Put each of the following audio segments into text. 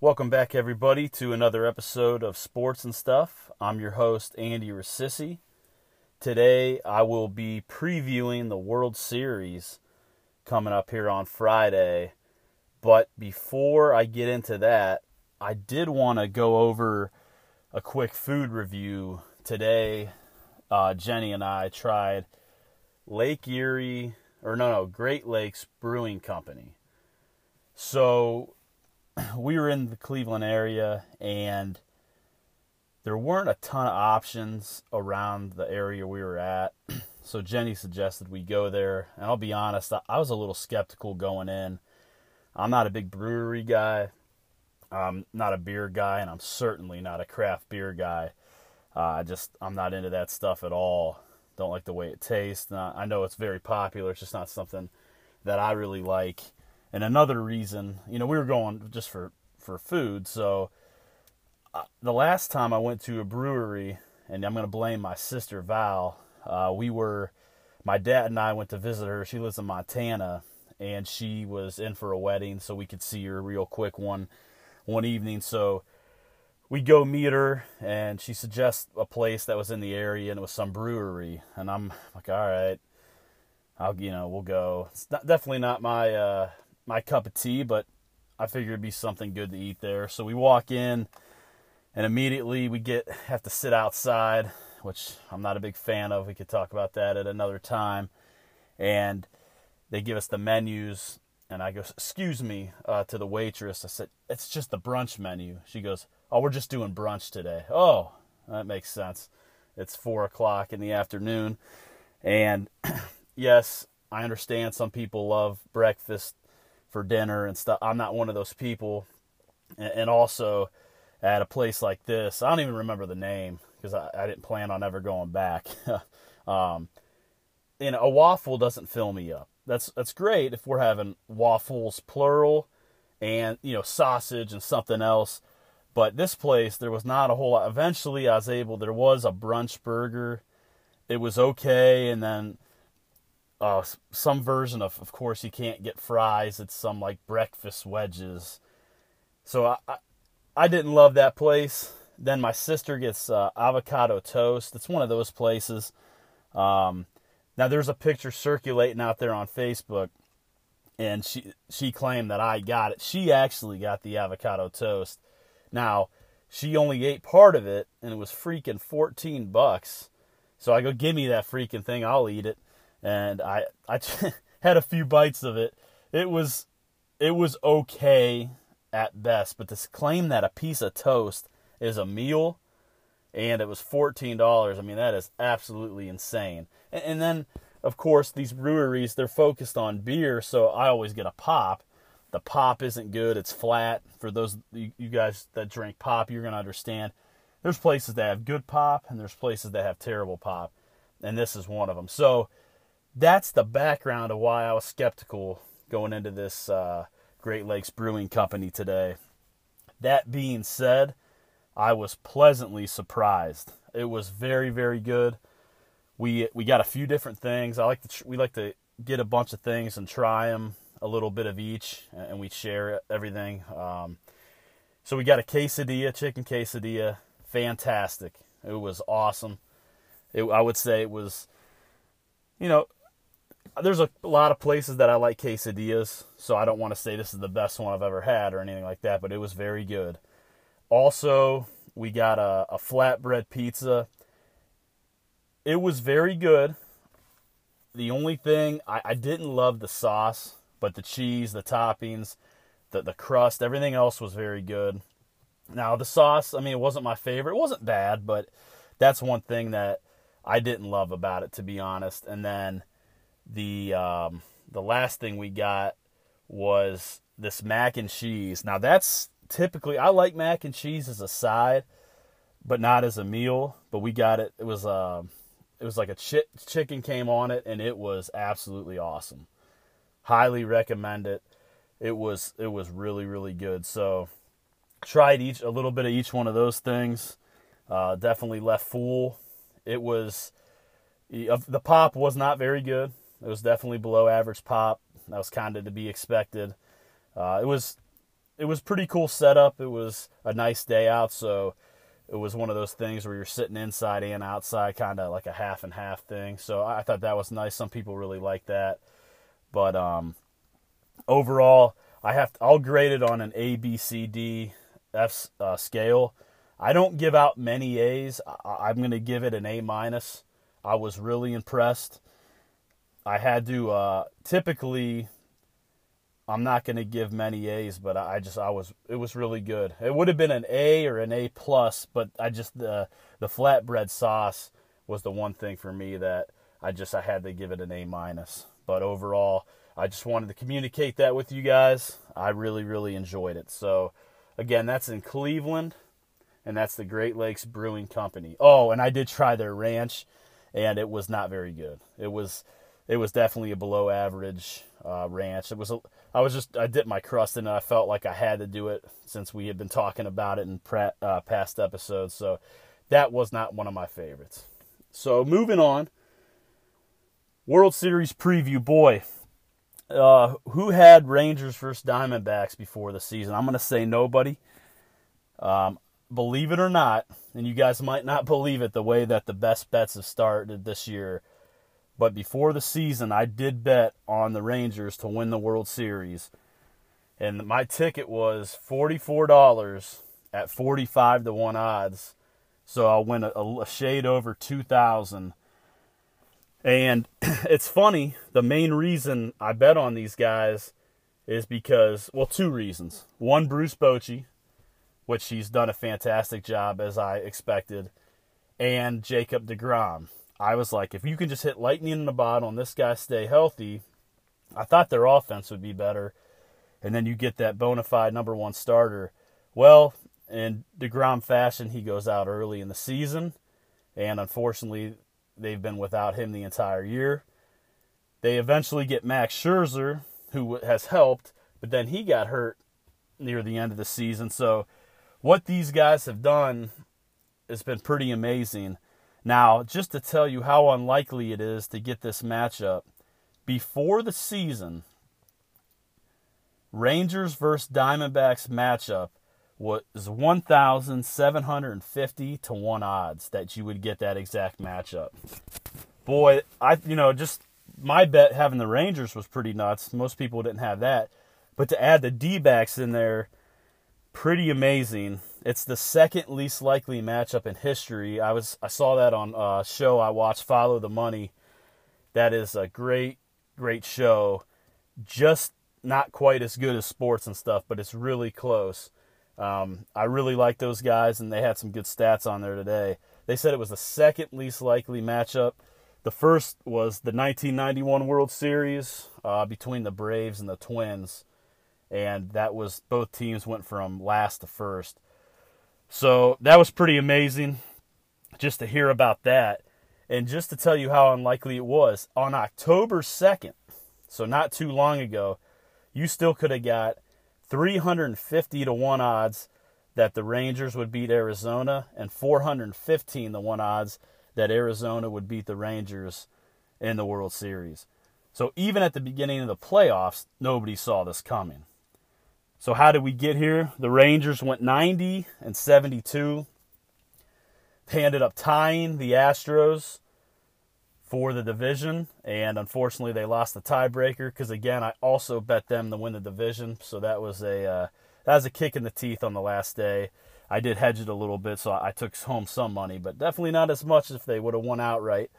Welcome back, everybody, to another episode of Sports and Stuff. I'm your host, Andy Rassisi. Today, I will be previewing the World Series coming up here on Friday. But before I get into that, I did want to go over a quick food review. Today, uh, Jenny and I tried Lake Erie, or no, no, Great Lakes Brewing Company. So, we were in the Cleveland area and there weren't a ton of options around the area we were at. So Jenny suggested we go there. And I'll be honest, I was a little skeptical going in. I'm not a big brewery guy. I'm not a beer guy, and I'm certainly not a craft beer guy. Uh, I just I'm not into that stuff at all. Don't like the way it tastes. Not, I know it's very popular. It's just not something that I really like. And another reason, you know, we were going just for for food. So uh, the last time I went to a brewery, and I'm going to blame my sister Val. Uh, we were, my dad and I went to visit her. She lives in Montana, and she was in for a wedding, so we could see her real quick one one evening. So we go meet her, and she suggests a place that was in the area, and it was some brewery. And I'm like, all right, I'll you know we'll go. It's not, definitely not my uh, my cup of tea, but I figured it'd be something good to eat there. So we walk in, and immediately we get have to sit outside, which I'm not a big fan of. We could talk about that at another time. And they give us the menus, and I go, "Excuse me," uh, to the waitress. I said, "It's just the brunch menu." She goes, "Oh, we're just doing brunch today." Oh, that makes sense. It's four o'clock in the afternoon, and yes, I understand some people love breakfast for dinner and stuff. I'm not one of those people. And also at a place like this, I don't even remember the name because I, I, didn't plan on ever going back. um, and a waffle doesn't fill me up. That's that's great if we're having waffles plural, and you know sausage and something else. But this place, there was not a whole lot. Eventually, I was able. There was a brunch burger. It was okay, and then uh, some version of, of course, you can't get fries. It's some like breakfast wedges. So I, I, I didn't love that place. Then my sister gets uh, avocado toast. It's one of those places. Um, now there's a picture circulating out there on Facebook, and she she claimed that I got it. She actually got the avocado toast. Now she only ate part of it, and it was freaking 14 bucks. So I go, give me that freaking thing. I'll eat it and I I had a few bites of it. It was it was okay at best, but to claim that a piece of toast is a meal and it was fourteen dollars, I mean that is absolutely insane. And, and then of course these breweries they're focused on beer, so I always get a pop. The pop isn't good; it's flat. For those you guys that drink pop, you're gonna understand. There's places that have good pop, and there's places that have terrible pop, and this is one of them. So that's the background of why I was skeptical going into this uh, Great Lakes Brewing Company today. That being said, I was pleasantly surprised. It was very, very good. We we got a few different things. I like to we like to get a bunch of things and try them a little bit of each, and we share everything. Um, so we got a quesadilla, chicken quesadilla, fantastic. It was awesome. It, I would say it was, you know, there's a lot of places that I like quesadillas, so I don't want to say this is the best one I've ever had or anything like that, but it was very good. Also, we got a, a flatbread pizza. It was very good. The only thing I, I didn't love the sauce, but the cheese, the toppings, the the crust, everything else was very good. Now the sauce, I mean, it wasn't my favorite. It wasn't bad, but that's one thing that I didn't love about it, to be honest. And then the um, the last thing we got was this mac and cheese. Now that's typically I like mac and cheese as a side, but not as a meal. But we got it. It was uh, it was like a chi- chicken came on it, and it was absolutely awesome. Highly recommend it. It was it was really really good. So tried each a little bit of each one of those things. Uh, definitely left full, It was the pop was not very good. It was definitely below average pop. That was kind of to be expected. Uh, it was it was pretty cool setup. It was a nice day out, so it was one of those things where you're sitting inside and outside, kind of like a half and half thing. So I thought that was nice. Some people really like that, but um, overall, I have to, I'll grade it on an A, B, C, D, F uh, scale. I don't give out many A's. I, am going to give it an A minus. I was really impressed. I had to uh, typically I'm not going to give many A's, but I just I was it was really good. It would have been an A or an A plus, but I just the the flatbread sauce was the one thing for me that I just I had to give it an A minus. But overall, I just wanted to communicate that with you guys. I really really enjoyed it. So again, that's in Cleveland, and that's the Great Lakes Brewing Company. Oh, and I did try their ranch, and it was not very good. It was it was definitely a below average uh, ranch. It was a I was just I dipped my crust in it. I felt like I had to do it since we had been talking about it in pre- uh, past episodes. So that was not one of my favorites. So moving on, World Series preview. Boy, uh, who had Rangers versus Diamondbacks before the season? I'm going to say nobody. Um, believe it or not, and you guys might not believe it, the way that the best bets have started this year but before the season, I did bet on the Rangers to win the World Series. And my ticket was $44 at 45 to 1 odds. So I went a, a shade over 2000 And it's funny, the main reason I bet on these guys is because, well, two reasons. One, Bruce Bochy, which he's done a fantastic job as I expected, and Jacob DeGrom. I was like, if you can just hit lightning in the bottle and this guy stay healthy, I thought their offense would be better. And then you get that bona fide number one starter. Well, in DeGrom fashion, he goes out early in the season. And unfortunately, they've been without him the entire year. They eventually get Max Scherzer, who has helped, but then he got hurt near the end of the season. So, what these guys have done has been pretty amazing. Now, just to tell you how unlikely it is to get this matchup, before the season, Rangers versus Diamondbacks matchup was 1,750 to 1 odds that you would get that exact matchup. Boy, I you know, just my bet having the Rangers was pretty nuts. Most people didn't have that. But to add the D backs in there, pretty amazing. It's the second least likely matchup in history. I was I saw that on a show I watched, Follow the Money. That is a great, great show. Just not quite as good as sports and stuff, but it's really close. Um, I really like those guys, and they had some good stats on there today. They said it was the second least likely matchup. The first was the 1991 World Series uh, between the Braves and the Twins and that was both teams went from last to first. So that was pretty amazing just to hear about that. And just to tell you how unlikely it was, on October 2nd, so not too long ago, you still could have got 350 to 1 odds that the Rangers would beat Arizona and 415 to 1 odds that Arizona would beat the Rangers in the World Series. So even at the beginning of the playoffs, nobody saw this coming. So how did we get here? The Rangers went 90 and 72. They ended up tying the Astros for the division, and unfortunately, they lost the tiebreaker. Because again, I also bet them to win the division, so that was a uh, that was a kick in the teeth on the last day. I did hedge it a little bit, so I took home some money, but definitely not as much as if they would have won outright.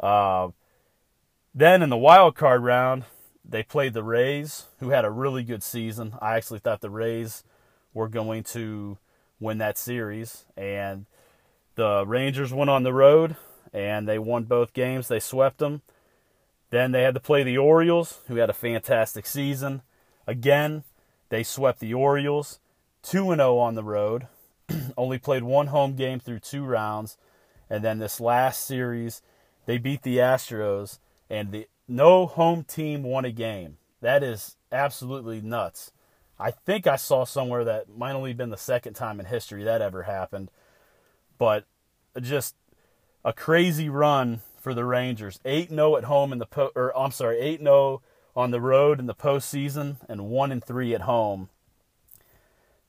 Uh, then in the wild card round, they played the Rays, who had a really good season. I actually thought the Rays were going to win that series, and the Rangers went on the road and they won both games. They swept them. Then they had to play the Orioles, who had a fantastic season. Again, they swept the Orioles, 2 0 on the road. Only played one home game through two rounds. And then this last series, they beat the Astros, and the no home team won a game. That is absolutely nuts. I think I saw somewhere that might only been the second time in history that ever happened. But just a crazy run for the Rangers. 8 0 at home in the po- or I'm sorry, 8 0 on the road in the postseason and 1 and 3 at home.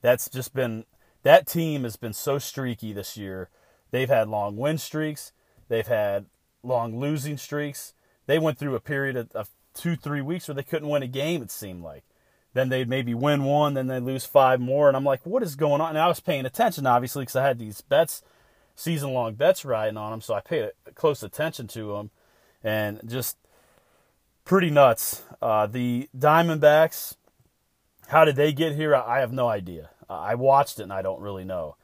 That's just been that team has been so streaky this year. They've had long win streaks, they've had long losing streaks. They went through a period of, of two, three weeks where they couldn't win a game, it seemed like. Then they'd maybe win one, then they'd lose five more. And I'm like, what is going on? And I was paying attention, obviously, because I had these bets, season long bets riding on them. So I paid close attention to them. And just pretty nuts. Uh, the Diamondbacks, how did they get here? I have no idea. I watched it and I don't really know.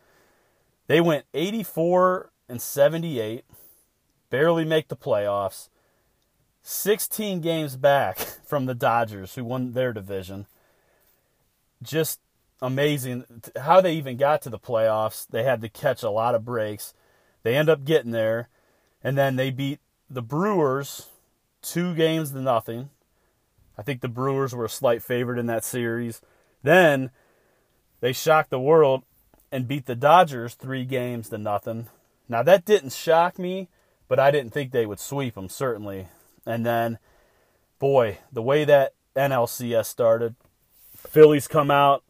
They went 84 and 78, barely make the playoffs. 16 games back from the Dodgers, who won their division. Just amazing how they even got to the playoffs. They had to catch a lot of breaks. They end up getting there, and then they beat the Brewers two games to nothing. I think the Brewers were a slight favorite in that series. Then they shocked the world and beat the Dodgers three games to nothing. Now that didn't shock me, but I didn't think they would sweep them certainly. And then, boy, the way that NLCS started, Phillies come out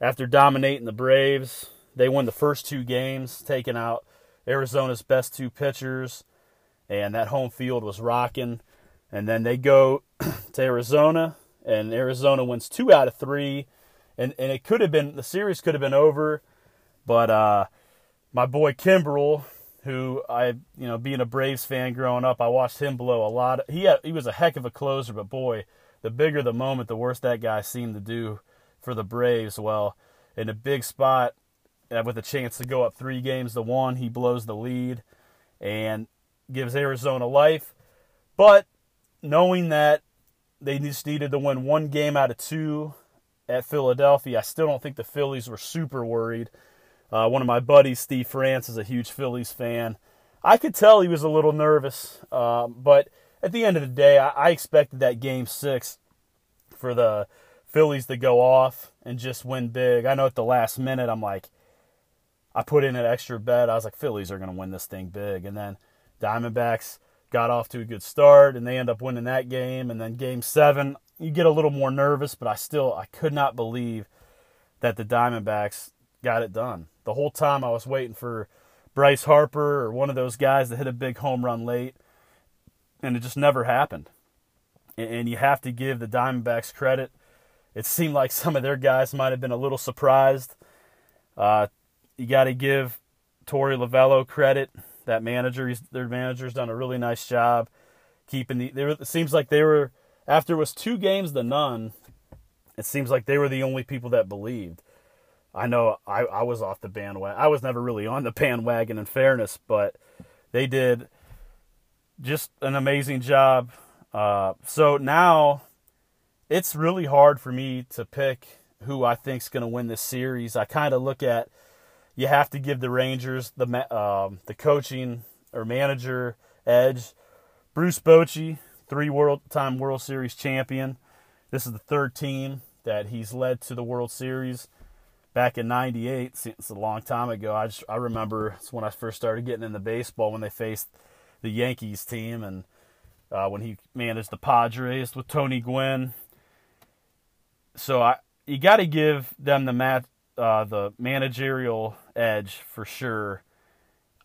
after dominating the Braves. They win the first two games, taking out Arizona's best two pitchers, and that home field was rocking. And then they go to Arizona, and Arizona wins two out of three. And, and it could have been, the series could have been over, but uh, my boy Kimbrel, who I, you know, being a Braves fan growing up, I watched him blow a lot. He had, he was a heck of a closer, but boy, the bigger the moment, the worse that guy seemed to do for the Braves. Well, in a big spot, uh, with a chance to go up three games to one, he blows the lead and gives Arizona life. But knowing that they just needed to win one game out of two at Philadelphia, I still don't think the Phillies were super worried. Uh, one of my buddies, Steve France, is a huge Phillies fan. I could tell he was a little nervous, uh, but at the end of the day, I, I expected that game six for the Phillies to go off and just win big. I know at the last minute, I'm like, I put in an extra bet. I was like, Phillies are going to win this thing big. And then Diamondbacks got off to a good start and they end up winning that game. And then game seven, you get a little more nervous, but I still, I could not believe that the Diamondbacks got it done. The whole time I was waiting for Bryce Harper or one of those guys to hit a big home run late, and it just never happened. And you have to give the Diamondbacks credit. It seemed like some of their guys might have been a little surprised. Uh, you got to give Torey Lovullo credit. That manager, he's, their manager's done a really nice job keeping the. Were, it seems like they were after it was two games to none. It seems like they were the only people that believed. I know I, I was off the bandwagon. I was never really on the bandwagon, in fairness, but they did just an amazing job. Uh, so now it's really hard for me to pick who I think is going to win this series. I kind of look at you have to give the Rangers the um, the coaching or manager edge. Bruce Bochy, three world time World Series champion. This is the third team that he's led to the World Series. Back in '98, it's a long time ago. I just I remember it's when I first started getting into baseball when they faced the Yankees team and uh, when he managed the Padres with Tony Gwynn. So I you got to give them the mat, uh, the managerial edge for sure.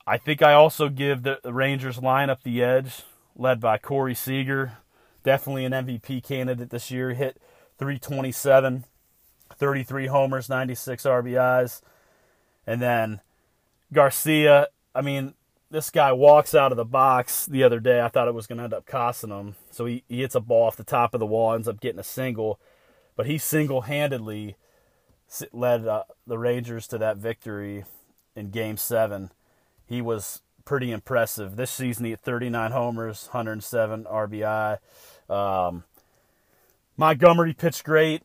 I think I also give the, the Rangers lineup the edge, led by Corey Seager. Definitely an MVP candidate this year. Hit 327, 33 homers, 96 RBIs. And then Garcia, I mean, this guy walks out of the box the other day. I thought it was going to end up costing him. So he, he hits a ball off the top of the wall, ends up getting a single. But he single handedly led uh, the Rangers to that victory in Game Seven. He was pretty impressive this season. He had 39 homers, 107 RBI. Um, Montgomery pitched great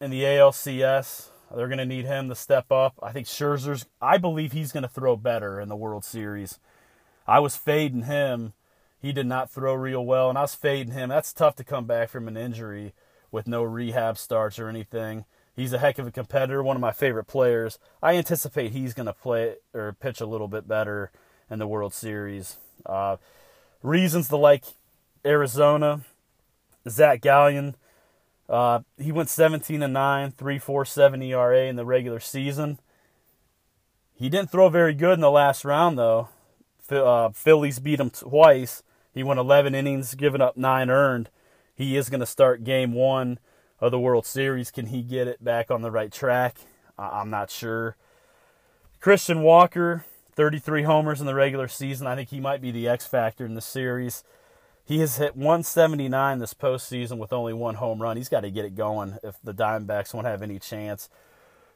in the ALCS. They're going to need him to step up. I think Scherzer's. I believe he's going to throw better in the World Series. I was fading him. He did not throw real well, and I was fading him. That's tough to come back from an injury with no rehab starts or anything. He's a heck of a competitor, one of my favorite players. I anticipate he's going to play or pitch a little bit better in the World Series. Uh, reasons to like Arizona. Zach Gallen, uh, he went 17 and 9, 3.47 ERA in the regular season. He didn't throw very good in the last round though. Uh, Phillies beat him twice. He went 11 innings, giving up nine earned. He is going to start Game One of the World Series. Can he get it back on the right track? I'm not sure. Christian Walker, 33 homers in the regular season. I think he might be the X factor in the series. He has hit 179 this postseason with only one home run. He's got to get it going if the Diamondbacks won't have any chance.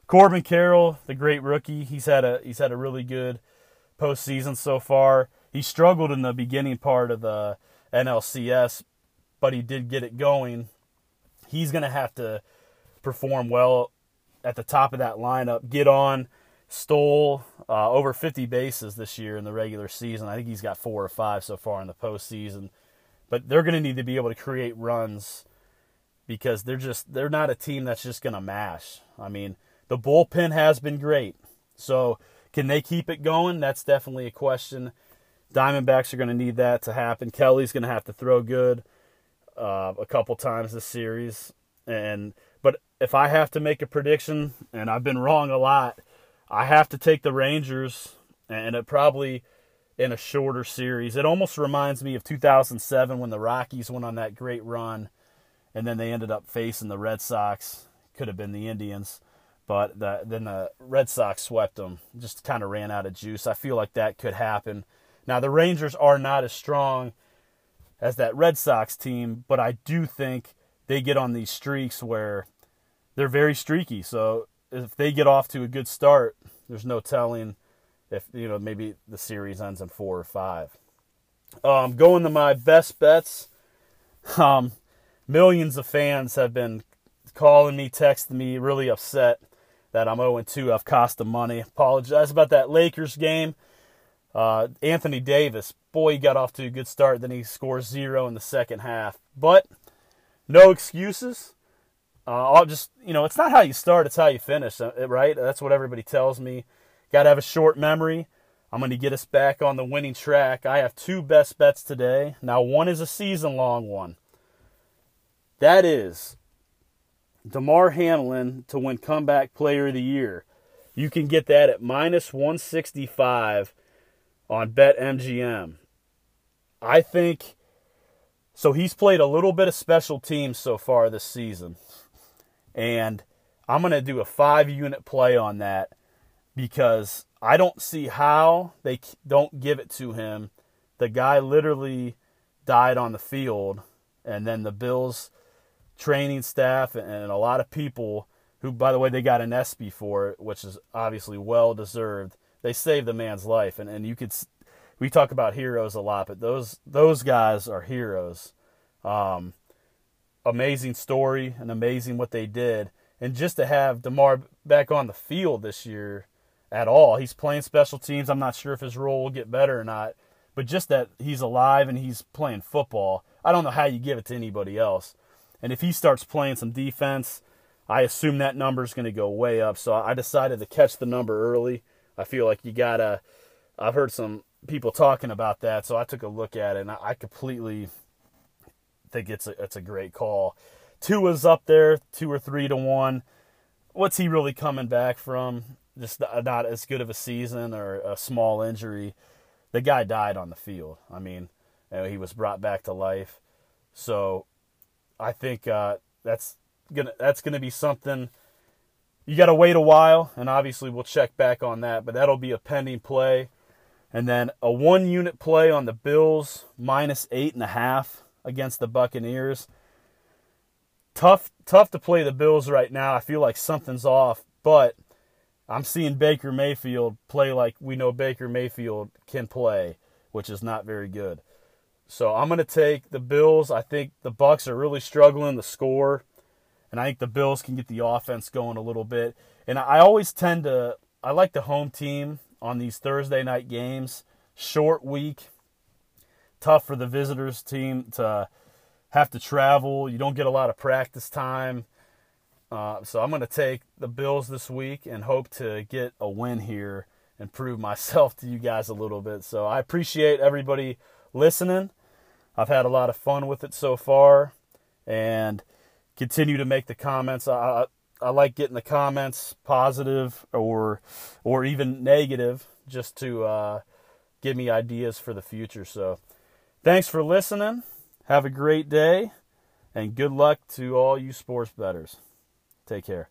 Corbin Carroll, the great rookie, he's had a he's had a really good postseason so far. He struggled in the beginning part of the NLCS, but he did get it going. He's going to have to perform well at the top of that lineup. Get on, stole uh, over 50 bases this year in the regular season. I think he's got four or five so far in the postseason. But they're going to need to be able to create runs because they're just they're not a team that's just going to mash. I mean, the bullpen has been great. So, can they keep it going? That's definitely a question. Diamondbacks are going to need that to happen. Kelly's going to have to throw good uh, a couple times this series, and but if I have to make a prediction, and I've been wrong a lot, I have to take the Rangers, and it probably in a shorter series. It almost reminds me of 2007 when the Rockies went on that great run, and then they ended up facing the Red Sox. Could have been the Indians, but the, then the Red Sox swept them. Just kind of ran out of juice. I feel like that could happen. Now the Rangers are not as strong as that Red Sox team, but I do think they get on these streaks where they're very streaky. So if they get off to a good start, there's no telling if you know maybe the series ends in four or five. Um, going to my best bets. Um, millions of fans have been calling me, texting me, really upset that I'm 0 2. I've cost them money. Apologize about that Lakers game. Uh, Anthony Davis, boy, he got off to a good start. Then he scores zero in the second half. But no excuses. Uh, I'll just, you know, it's not how you start, it's how you finish, uh, right? That's what everybody tells me. Got to have a short memory. I'm going to get us back on the winning track. I have two best bets today. Now, one is a season long one. That is Damar Hamlin to win Comeback Player of the Year. You can get that at minus 165 on BetMGM. I think so. He's played a little bit of special teams so far this season, and I'm going to do a five unit play on that because I don't see how they don't give it to him. The guy literally died on the field, and then the Bills training staff and a lot of people who, by the way, they got an ESPY for it, which is obviously well deserved. They saved the man's life, and, and you could we talk about heroes a lot, but those those guys are heroes. Um, amazing story and amazing what they did, and just to have Damar back on the field this year at all. He's playing special teams. I'm not sure if his role will get better or not, but just that he's alive and he's playing football. I don't know how you give it to anybody else. And if he starts playing some defense, I assume that number is going to go way up. So I decided to catch the number early. I feel like you got to. I've heard some people talking about that, so I took a look at it and I completely think it's a it's a great call. Two was up there, two or three to one. What's he really coming back from? Just not as good of a season or a small injury. The guy died on the field. I mean, he was brought back to life. So I think uh, that's gonna that's gonna be something. You got to wait a while, and obviously we'll check back on that. But that'll be a pending play, and then a one unit play on the Bills minus eight and a half against the Buccaneers. Tough, tough to play the Bills right now. I feel like something's off, but I'm seeing Baker Mayfield play like we know Baker Mayfield can play, which is not very good. So I'm going to take the Bills. I think the Bucs are really struggling to score, and I think the Bills can get the offense going a little bit. And I always tend to I like the home team on these Thursday night games. Short week, tough for the visitors team to have to travel. You don't get a lot of practice time. Uh, so I'm going to take the Bills this week and hope to get a win here and prove myself to you guys a little bit. So I appreciate everybody listening. I've had a lot of fun with it so far, and continue to make the comments. I, I like getting the comments positive or or even negative just to uh, give me ideas for the future. So thanks for listening. Have a great day and good luck to all you sports betters. Take care.